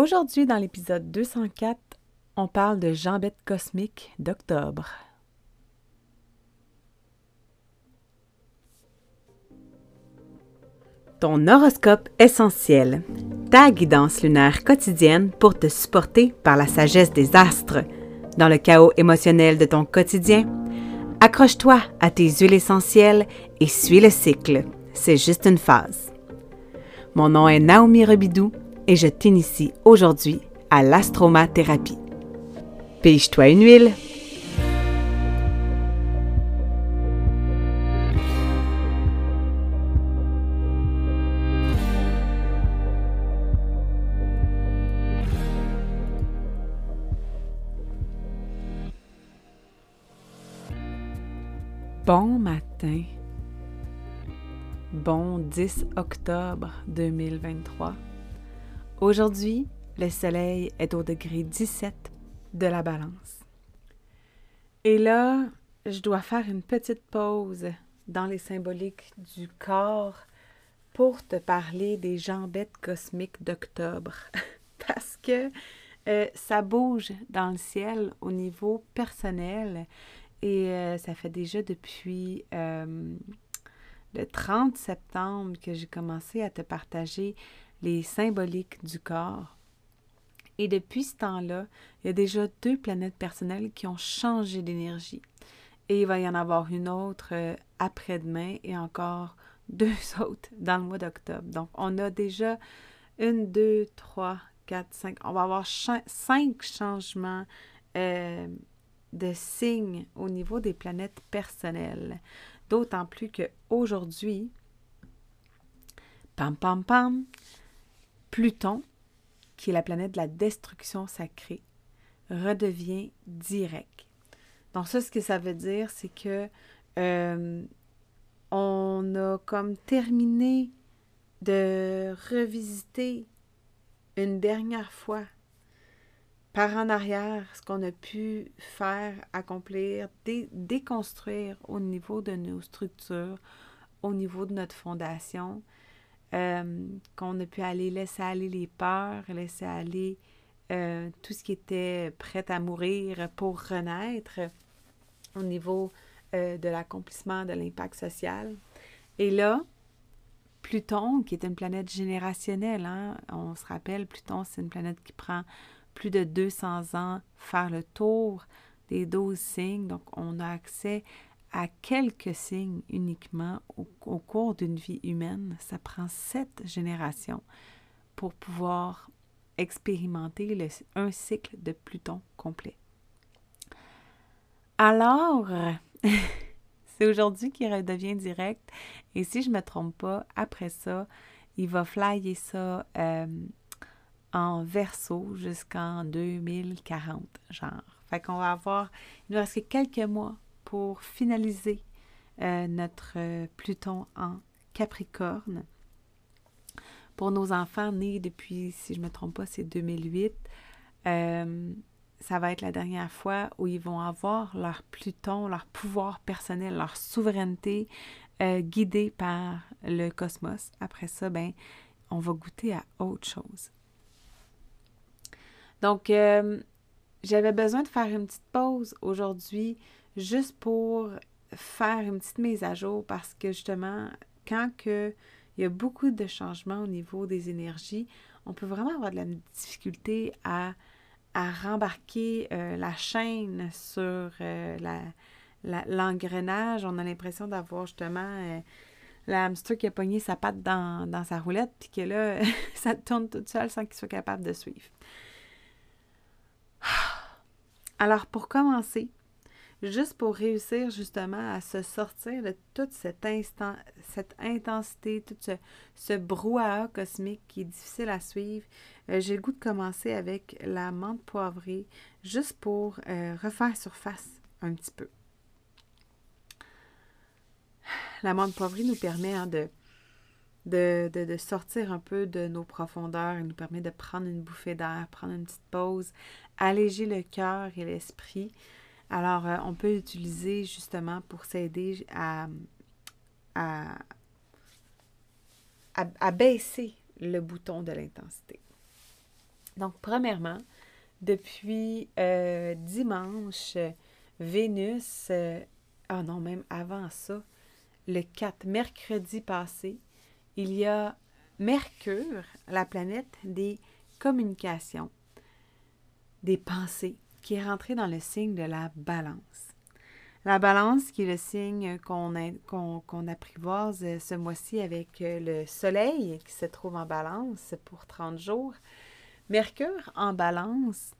Aujourd'hui, dans l'épisode 204, on parle de jambette cosmique d'octobre. Ton horoscope essentiel, ta guidance lunaire quotidienne pour te supporter par la sagesse des astres. Dans le chaos émotionnel de ton quotidien, accroche-toi à tes huiles essentielles et suis le cycle. C'est juste une phase. Mon nom est Naomi Rebidou et je t'initie aujourd'hui à l'astromathérapie. Pige-toi une huile. Bon matin. Bon 10 octobre 2023. Aujourd'hui, le soleil est au degré 17 de la balance. Et là, je dois faire une petite pause dans les symboliques du corps pour te parler des jambettes cosmiques d'octobre. Parce que euh, ça bouge dans le ciel au niveau personnel et euh, ça fait déjà depuis euh, le 30 septembre que j'ai commencé à te partager les symboliques du corps. Et depuis ce temps-là, il y a déjà deux planètes personnelles qui ont changé d'énergie. Et il va y en avoir une autre euh, après-demain et encore deux autres dans le mois d'octobre. Donc, on a déjà une, deux, trois, quatre, cinq. On va avoir cinq changements euh, de signes au niveau des planètes personnelles. D'autant plus qu'aujourd'hui, pam, pam, pam, Pluton, qui est la planète de la destruction sacrée, redevient direct. Donc ça, ce que ça veut dire, c'est que euh, on a comme terminé de revisiter une dernière fois par en arrière ce qu'on a pu faire, accomplir, déconstruire au niveau de nos structures, au niveau de notre fondation, euh, qu'on a pu aller laisser aller les peurs, laisser aller euh, tout ce qui était prêt à mourir pour renaître au niveau euh, de l'accomplissement de l'impact social. Et là, Pluton, qui est une planète générationnelle, hein, on se rappelle, Pluton, c'est une planète qui prend plus de 200 ans faire le tour des 12 signes. Donc, on a accès à quelques signes uniquement au, cours d'une vie humaine. Ça prend sept générations pour pouvoir expérimenter un cycle de Pluton complet. Alors, c'est aujourd'hui qu'il redevient direct. Et si je ne me trompe pas, après ça, il va flyer ça euh, en verso jusqu'en 2040, genre. Fait qu'on va avoir, il nous reste quelques mois pour finaliser euh, notre euh, Pluton en Capricorne. Pour nos enfants nés depuis, si je ne me trompe pas, c'est 2008, euh, ça va être la dernière fois où ils vont avoir leur Pluton, leur pouvoir personnel, leur souveraineté guidée par le cosmos. Après ça, ben, on va goûter à autre chose. Donc, j'avais besoin de faire une petite pause aujourd'hui juste pour faire une petite mise à jour parce que justement, quand que il y a beaucoup de changements au niveau des énergies, on peut vraiment avoir de la difficulté à, à rembarquer euh, la chaîne sur euh, l'engrenage. on a l'impression d'avoir justement euh, la hamster qui a pogné sa patte dans, dans sa roulette, puis que là, ça tourne toute seule sans qu'il soit capable de suivre. Alors, pour commencer, juste pour réussir justement à se sortir de toute cette, cette intensité, tout ce, brouhaha cosmique qui est difficile à suivre, euh, j'ai le goût de commencer avec la menthe poivrée, juste pour euh, refaire surface un petit peu. La menthe poivrée nous permet hein, de, de, sortir un peu de nos profondeurs. Elle nous permet de prendre une bouffée d'air, prendre une petite pause, alléger le cœur et l'esprit. Alors, euh, on peut l'utiliser justement pour s'aider à, à, baisser le bouton de l'intensité. Donc, premièrement, depuis euh, dimanche, Vénus, euh, ah non, même avant ça, le 4, mercredi passé, il y a Mercure, la planète des communications, des pensées, qui est rentré dans le signe de la balance. La balance, qui est le signe qu'on apprivoise ce mois-ci avec le soleil qui se trouve en balance pour 30 jours. Mercure en balance,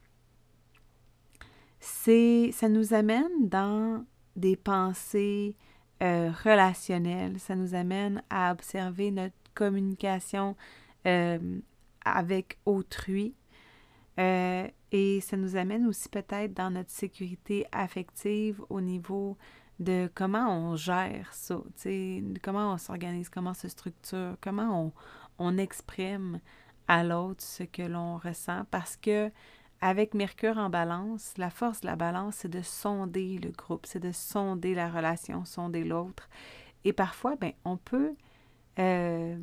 c'est ça nous amène dans des pensées euh, relationnelles, ça nous amène à observer notre communication euh, avec autrui, euh, et ça nous amène aussi peut-être dans notre sécurité affective au niveau de comment on gère ça, comment on s'organise, comment on se structure, comment on exprime à l'autre ce que l'on ressent. Parce que avec Mercure en balance, la force de la balance, c'est de sonder le groupe, c'est de sonder la relation, sonder l'autre. Et parfois, ben, on peut euh,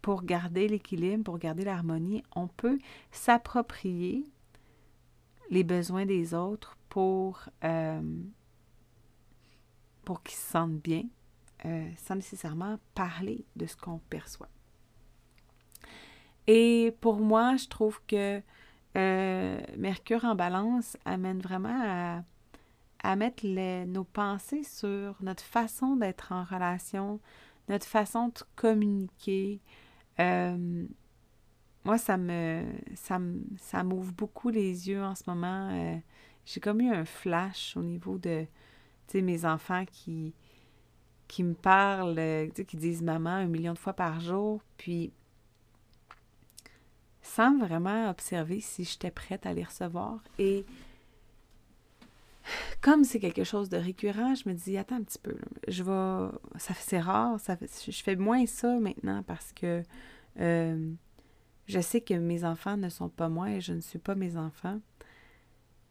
pour garder l'équilibre, pour garder l'harmonie, on peut s'approprier les besoins des autres pour, euh, pour qu'ils se sentent bien, euh, sans nécessairement parler de ce qu'on perçoit. Et pour moi, je trouve que euh, Mercure en balance amène vraiment à, mettre nos pensées sur notre façon d'être en relation, notre façon de communiquer, euh, moi, ça me, ça ça m'ouvre beaucoup les yeux en ce moment. Euh, j'ai comme eu un flash au niveau de, mes enfants qui, qui me parlent, qui disent maman un million de fois par jour, puis sans vraiment observer si j'étais prête à les recevoir. Et comme c'est quelque chose de récurrent, je me dis attends un petit peu, je vais, ça c'est rare, ça, je fais moins ça maintenant parce que euh, je sais que mes enfants ne sont pas moi et je ne suis pas mes enfants.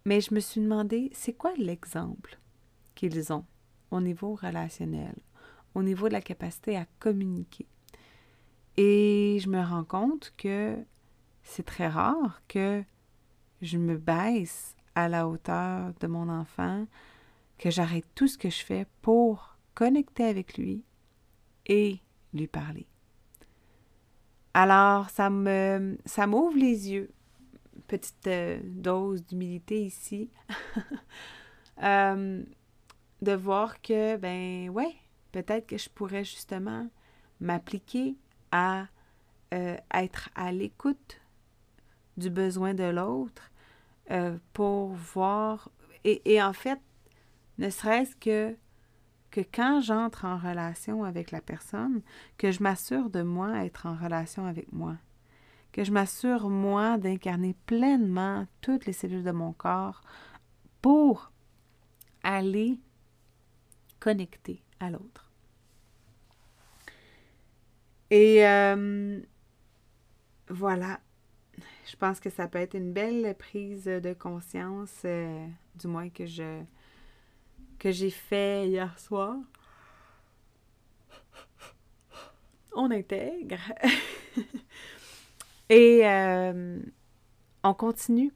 Mais je me suis demandé, c'est quoi l'exemple qu'ils ont au niveau relationnel, au niveau de la capacité à communiquer? Et je me rends compte que c'est très rare que je me baisse à la hauteur de mon enfant, que j'arrête tout ce que je fais pour connecter avec lui et lui parler. Alors, ça me ça m'ouvre les yeux. Petite euh, dose d'humilité ici. Euh, de voir que, ben ouais, peut-être que je pourrais justement m'appliquer à euh, être à l'écoute du besoin de l'autre pour voir. Et, et en fait, ne serait-ce que que quand j'entre en relation avec la personne, que je m'assure de moi être en relation avec moi, que je m'assure moi d'incarner pleinement toutes les cellules de mon corps pour aller connecter à l'autre. Et euh, voilà, je pense que ça peut être une belle prise de conscience, euh, du moins que je que j'ai fait hier soir. On intègre. Et euh, on continue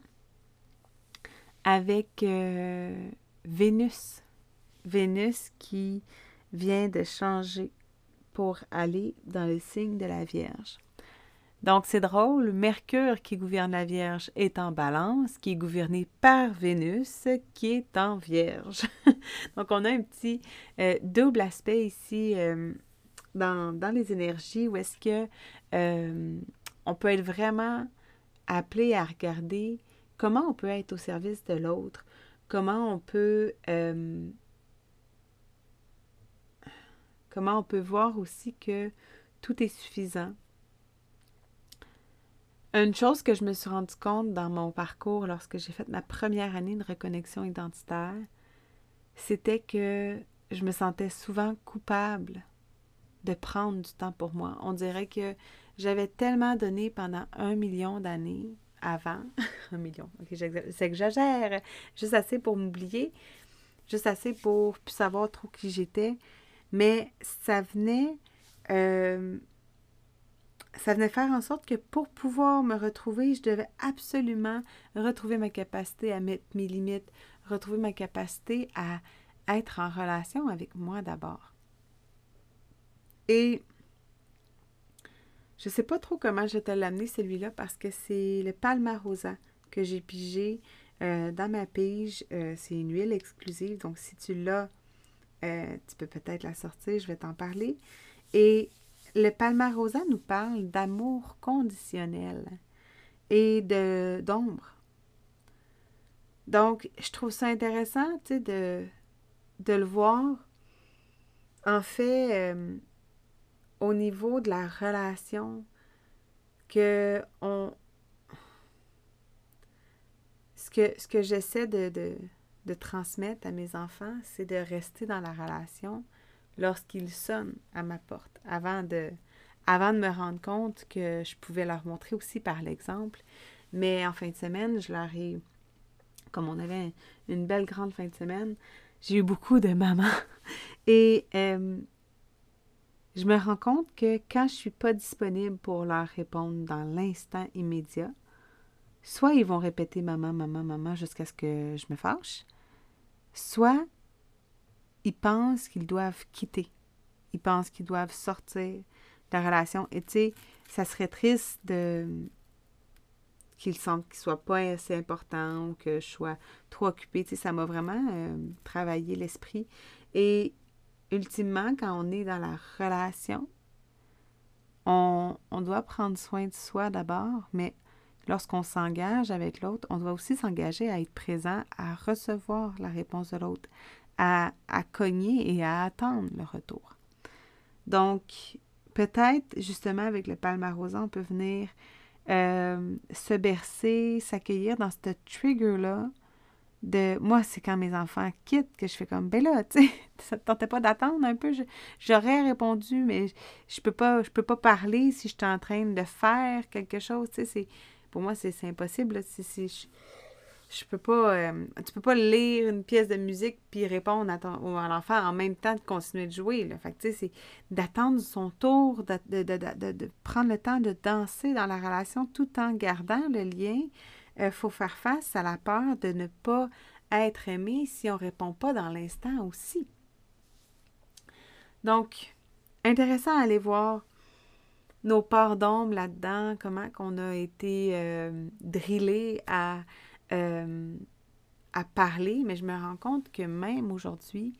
avec euh, Vénus. Vénus qui vient de changer pour aller dans le signe de la Vierge. Donc, c'est drôle, Mercure qui gouverne la Vierge est en balance, qui est gouverné par Vénus qui est en Vierge. Donc, on a un petit euh, double aspect ici euh, dans, les énergies où est-ce que euh, on peut être vraiment appelé à regarder comment on peut être au service de l'autre, comment on peut comment on peut voir aussi que tout est suffisant une chose que je me suis rendu compte dans mon parcours lorsque j'ai fait ma première année de reconnexion identitaire, c'était que je me sentais souvent coupable de prendre du temps pour moi. On dirait que j'avais tellement donné pendant un million d'années avant. un million, c'est que j'exagère. Juste assez pour m'oublier, juste assez pour savoir trop qui j'étais. Mais ça venait. Euh, ça venait faire en sorte que pour pouvoir me retrouver, je devais absolument retrouver ma capacité à mettre mes limites, retrouver ma capacité à être en relation avec moi d'abord. Et je ne sais pas trop comment je te l'amener celui-là parce que c'est le Palmarosa que j'ai pigé euh, dans ma pige. Euh, c'est une huile exclusive, donc si tu l'as, euh, tu peux peut-être la sortir, je vais t'en parler. Et le Palmarosa nous parle d'amour conditionnel et de d'ombre. Donc, je trouve ça intéressant, de, le voir. En fait, euh, au niveau de la relation, que on. Ce que, j'essaie de transmettre à mes enfants, c'est de rester dans la relation lorsqu'ils sonnent à ma porte, avant de, avant de me rendre compte que je pouvais leur montrer aussi par l'exemple. Mais en fin de semaine, je leur ai, comme on avait une belle grande fin de semaine, j'ai eu beaucoup de mamans. Et euh, je me rends compte que quand je ne suis pas disponible pour leur répondre dans l'instant immédiat, soit ils vont répéter maman, maman, maman jusqu'à ce que je me fâche, soit ils pensent qu'ils doivent quitter. Ils pensent qu'ils doivent sortir de la relation. Et tu sais, ça serait triste de qu'ils sentent qu'ils ne soient pas assez importants ou que je sois trop occupée. Tu sais, ça m'a vraiment euh, travaillé l'esprit. Et ultimement, quand on est dans la relation, on, on doit prendre soin de soi d'abord, mais lorsqu'on s'engage avec l'autre, on doit aussi s'engager à être présent, à recevoir la réponse de l'autre, à, cogner et à attendre le retour. Donc, peut-être justement avec le palmarosa, on peut venir euh, se bercer, s'accueillir dans ce trigger-là. De moi, c'est quand mes enfants quittent que je fais comme ben là, tu sais, ça tentait pas d'attendre un peu. J'aurais répondu, mais je peux pas, je peux pas parler si je suis en train de faire quelque chose. Tu sais, pour moi, c'est impossible. Peux pas. Euh, tu peux pas lire une pièce de musique puis répondre à, ton, à l'enfant en même temps de continuer de jouer. Là. Fait tu sais, c'est d'attendre son tour, de, de, prendre le temps de danser dans la relation tout en gardant le lien. Il euh, faut faire face à la peur de ne pas être aimé si on répond pas dans l'instant aussi. Donc, intéressant à aller voir nos parts d'ombre là-dedans, comment qu'on a été euh, drillé à euh, à parler, mais je me rends compte que même aujourd'hui,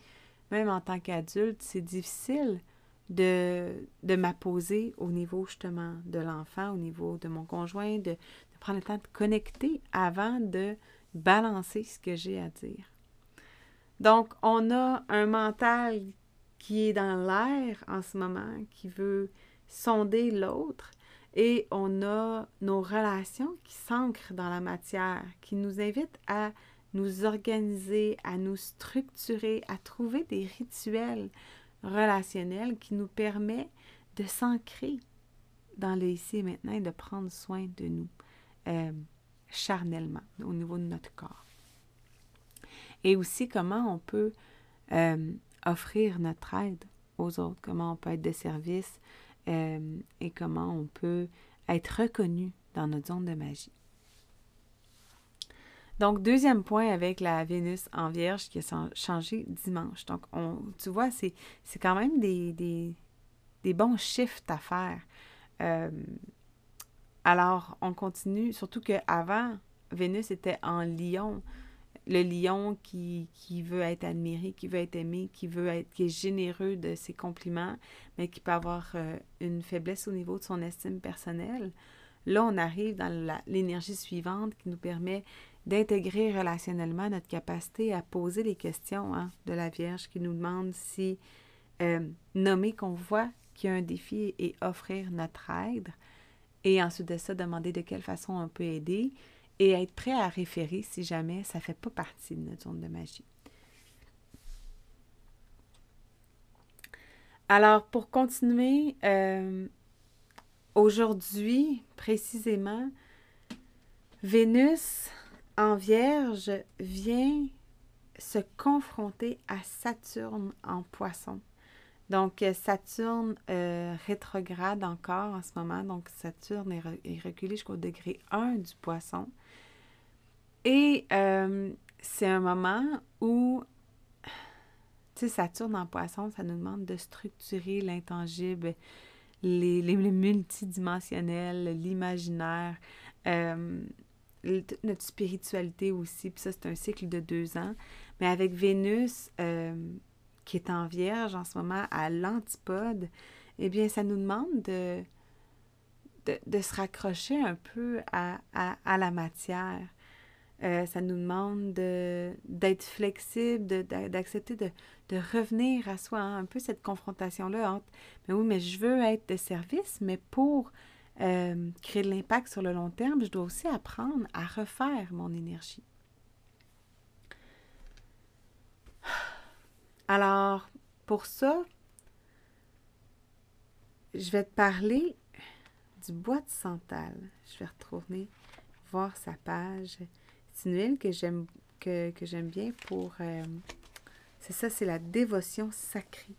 même en tant qu'adulte, c'est difficile de, de m'apposer au niveau justement de l'enfant, au niveau de mon conjoint, de, de, prendre le temps de connecter avant de balancer ce que j'ai à dire. Donc, on a un mental qui est dans l'air en ce moment, qui veut sonder l'autre, et on a nos relations qui s'ancrent dans la matière, qui nous invitent à nous organiser, à nous structurer, à trouver des rituels relationnels qui nous permettent de s'ancrer dans le ici et maintenant et de prendre soin de nous euh, charnellement au niveau de notre corps. Et aussi comment on peut euh, offrir notre aide aux autres, comment on peut être de service, euh, et comment on peut être reconnu dans notre zone de magie. Donc, deuxième point avec la Vénus en Vierge qui a changé dimanche. Donc, on, tu vois, c'est, quand même des, bons shifts à faire. Euh, alors, on continue, surtout qu'avant, Vénus était en lion le lion qui, veut être admiré, qui veut être aimé, qui veut être, qui est généreux de ses compliments, mais qui peut avoir euh, une faiblesse au niveau de son estime personnelle. Là, on arrive dans l'énergie suivante qui nous permet d'intégrer relationnellement notre capacité à poser les questions hein, de la Vierge qui nous demande si euh, nommer qu'on voit qu'il y a un défi et offrir notre aide. Et ensuite de ça, demander de quelle façon on peut aider et être prêt à référer si jamais ça ne fait pas partie de notre zone de magie. Alors, pour continuer, euh, aujourd'hui, précisément, Vénus en Vierge vient se confronter à Saturne en Poisson. Donc, Saturne rétrograde encore en ce moment. Donc, Saturne est, reculé jusqu'au degré 1 du poisson. Et c'est un moment où, tu sais, Saturne en poisson, ça nous demande de structurer l'intangible, les, les, l'imaginaire, euh, notre spiritualité aussi. Puis ça, c'est un cycle de deux ans. Mais avec Vénus, euh, qui est en vierge en ce moment, à l'antipode, eh bien, ça nous demande de, de, se raccrocher un peu à, à la matière. Euh, ça nous demande d'être flexible, d'accepter de, revenir à soi, hein, un peu cette confrontation-là entre, mais oui, mais je veux être de service, mais pour euh, créer de l'impact sur le long terme, je dois aussi apprendre à refaire mon énergie. Alors, pour ça, je vais te parler du bois de santal. Je vais retourner voir sa page. Que j'aime que, j'aime bien pour euh, c'est ça, c'est la dévotion sacrée.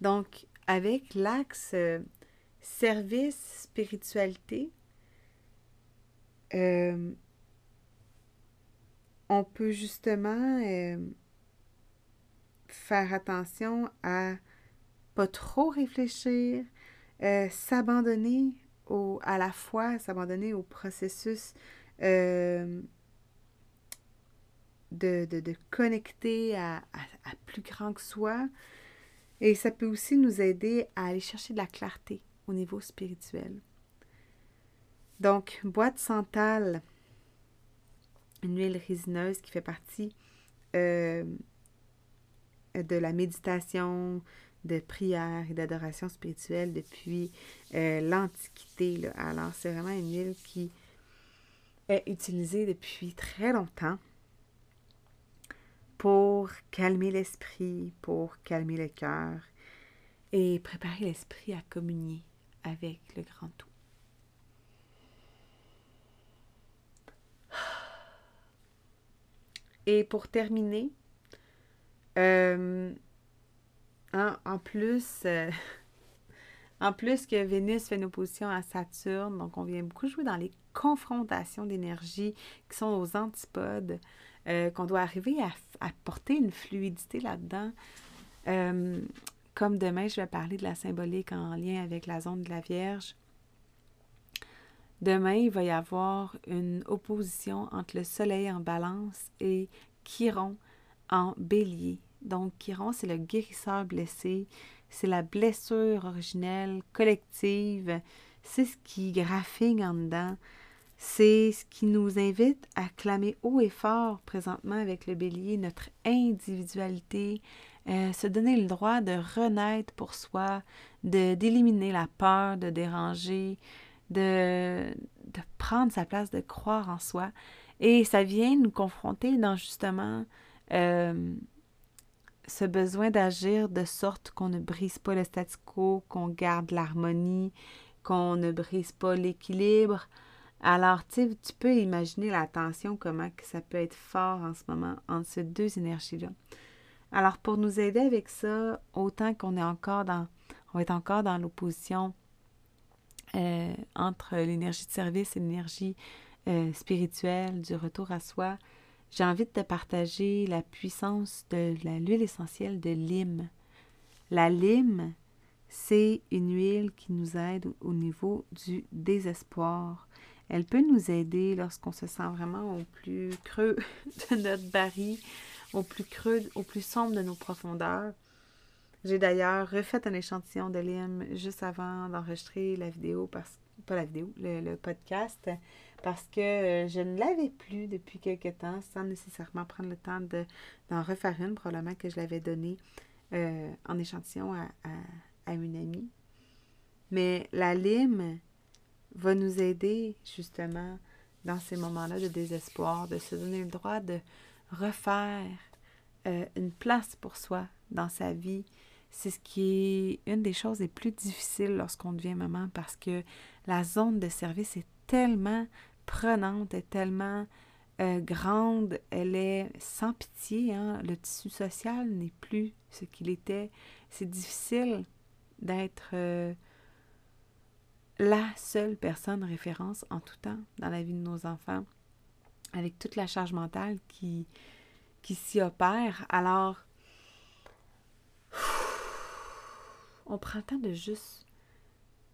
Donc, avec l'axe euh, service, spiritualité, euh, on peut justement faire attention à pas trop réfléchir, s'abandonner à la fois, s'abandonner au processus de, connecter à, plus grand que soi. Et ça peut aussi nous aider à aller chercher de la clarté au niveau spirituel. Donc, boîte santal, une huile résineuse qui fait partie euh, de la méditation, de prière et d'adoration spirituelle depuis euh, l'Antiquité. Alors, c'est vraiment une huile qui est utilisée depuis très longtemps pour calmer l'esprit, pour calmer le cœur et préparer l'esprit à communier avec le grand tout. Et pour terminer, euh, en, plus, euh, en plus que Vénus fait une opposition à Saturne, donc on vient beaucoup jouer dans les confrontations d'énergie qui sont aux antipodes. Euh, qu'on doit arriver à, porter une fluidité là-dedans. Euh, comme demain, je vais parler de la symbolique en lien avec la zone de la Vierge. Demain, il va y avoir une opposition entre le Soleil en balance et Chiron en bélier. Donc, Chiron, c'est le guérisseur blessé, c'est la blessure originelle, collective, c'est ce qui graphine en dedans, c'est ce qui nous invite à clamer haut et fort présentement avec le bélier notre individualité, euh, se donner le droit de renaître pour soi, de d'éliminer la peur, de déranger, de, de prendre sa place, de croire en soi. Et ça vient nous confronter dans justement euh, ce besoin d'agir de sorte qu'on ne brise pas le statu quo, qu'on garde l'harmonie, qu'on ne brise pas l'équilibre, alors, tu peux imaginer la tension, comment que ça peut être fort en ce moment entre ces deux énergies-là. Alors, pour nous aider avec ça, autant qu'on est encore dans, on être encore dans l'opposition euh, entre l'énergie de service et l'énergie euh, spirituelle, du retour à soi, j'ai envie de te partager la puissance de l'huile essentielle de lime. La lime, c'est une huile qui nous aide au niveau du désespoir. Elle peut nous aider lorsqu'on se sent vraiment au plus creux de notre baril, au plus creux, au plus sombre de nos profondeurs. J'ai d'ailleurs refait un échantillon de lime juste avant d'enregistrer la vidéo, parce, pas la vidéo, le, podcast, parce que euh, je ne l'avais plus depuis quelque temps sans nécessairement prendre le temps d'en refaire une, probablement que je l'avais donnée euh, en échantillon à, à une amie. Mais la lime, va nous aider justement dans ces moments-là de désespoir, de se donner le droit de refaire euh, une place pour soi dans sa vie. C'est ce qui est une des choses les plus difficiles lorsqu'on devient maman parce que la zone de service est tellement prenante, est tellement euh, grande, elle est sans pitié. Hein? Le tissu social n'est plus ce qu'il était. c'est difficile d'être euh, la seule personne référence en tout temps dans la vie de nos enfants, avec toute la charge mentale qui, qui s'y opère. Alors, on prend le temps de juste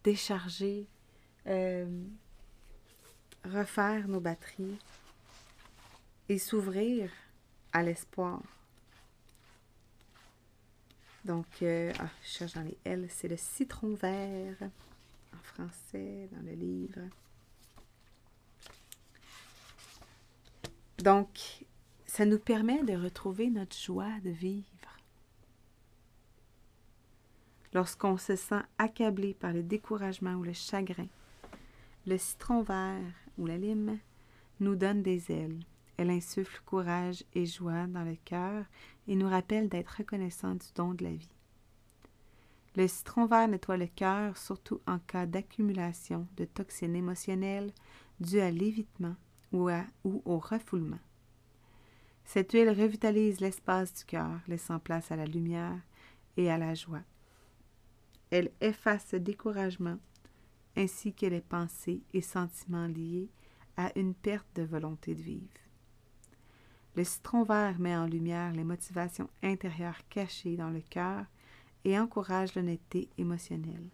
décharger, euh, refaire nos batteries et s'ouvrir à l'espoir. Donc, euh, ah, je cherche dans les L, c'est le citron vert français dans le livre. Donc, ça nous permet de retrouver notre joie de vivre. Lorsqu'on se sent accablé par le découragement ou le chagrin, le citron vert ou la lime nous donne des ailes. Elle insuffle courage et joie dans le cœur et nous rappelle d'être reconnaissant du don de la vie. Le citron vert nettoie le cœur, surtout en cas d'accumulation de toxines émotionnelles dues à l'évitement ou, au refoulement. Cette huile revitalise l'espace du cœur, laissant place à la lumière et à la joie. Elle efface le découragement ainsi que les pensées et sentiments liés à une perte de volonté de vivre. Le citron vert met en lumière les motivations intérieures cachées dans le cœur et encourage l'honnêteté émotionnelle.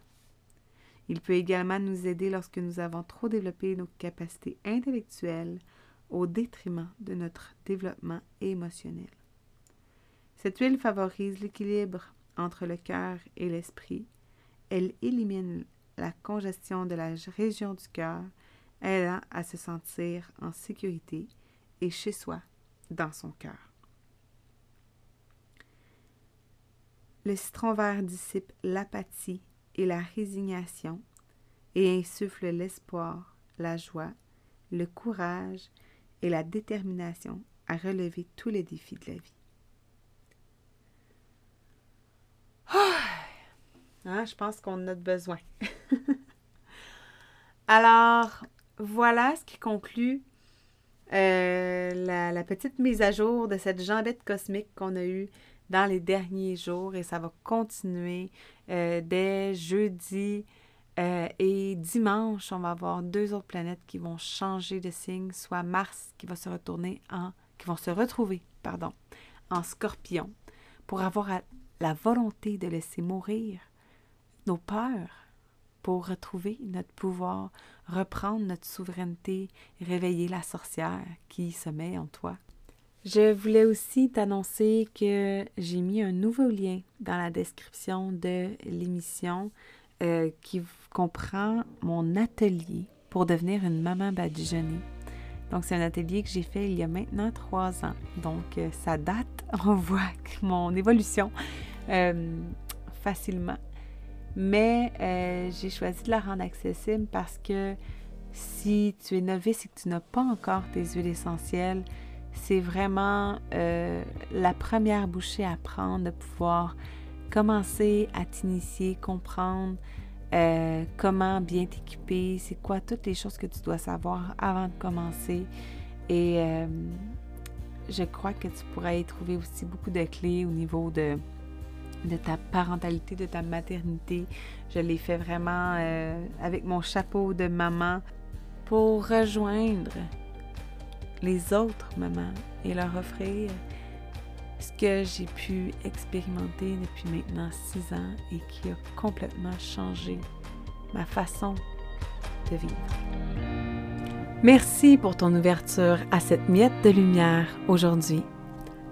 Il peut également nous aider lorsque nous avons trop développé nos capacités intellectuelles au détriment de notre développement émotionnel. Cette huile favorise l'équilibre entre le cœur et l'esprit. Elle élimine la congestion de la région du cœur, aidant à se sentir en sécurité et chez soi dans son cœur. Le citron vert dissipe l'apathie et la résignation et insuffle l'espoir, la joie, le courage et la détermination à relever tous les défis de la vie. Ah, je pense qu'on a besoin. Alors, voilà ce qui conclut euh, la, petite mise à jour de cette jambette cosmique qu'on a eue dans les derniers jours et ça va continuer euh, dès jeudi euh, et dimanche. On va avoir deux autres planètes qui vont changer de signe, soit Mars qui va se retourner en, qui vont se retrouver, pardon, en Scorpion pour avoir la volonté de laisser mourir nos peurs pour retrouver notre pouvoir, reprendre notre souveraineté, réveiller la sorcière qui sommeille en toi. Je voulais aussi t'annoncer que j'ai mis un nouveau lien dans la description de l'émission euh, qui comprend mon atelier pour devenir une maman badigeonnée. Donc, c'est un atelier que j'ai fait il y a maintenant trois ans. Donc, euh, ça date. On voit mon évolution euh, facilement. Mais j'ai choisi de la rendre accessible parce que si tu es novice et que tu n'as pas encore tes huiles essentielles, c'est vraiment euh, la première bouchée à prendre de pouvoir commencer à t'initier, comprendre euh, comment bien t'équiper, c'est quoi toutes les choses que tu dois savoir avant de commencer. Et je crois que tu pourrais y trouver aussi beaucoup de clés au niveau de de ta parentalité, de ta maternité. Je l'ai fait vraiment euh, avec mon chapeau de maman pour rejoindre les autres mamans et leur offrir ce que j'ai pu expérimenter depuis maintenant six ans et qui a complètement changé ma façon de vivre. Merci pour ton ouverture à cette miette de lumière aujourd'hui.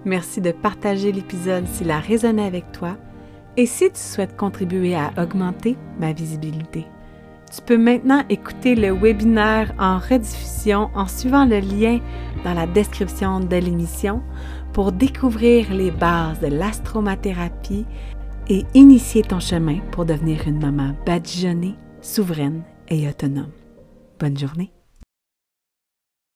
Merci de partager l'épisode s'il a résonné avec toi et si tu souhaites contribuer à augmenter ma visibilité. Tu peux maintenant écouter le webinaire en rediffusion en suivant le lien dans la description de l'émission pour découvrir les bases de l'astromathérapie et initier ton chemin pour devenir une maman badigeonnée, souveraine et autonome. Bonne journée!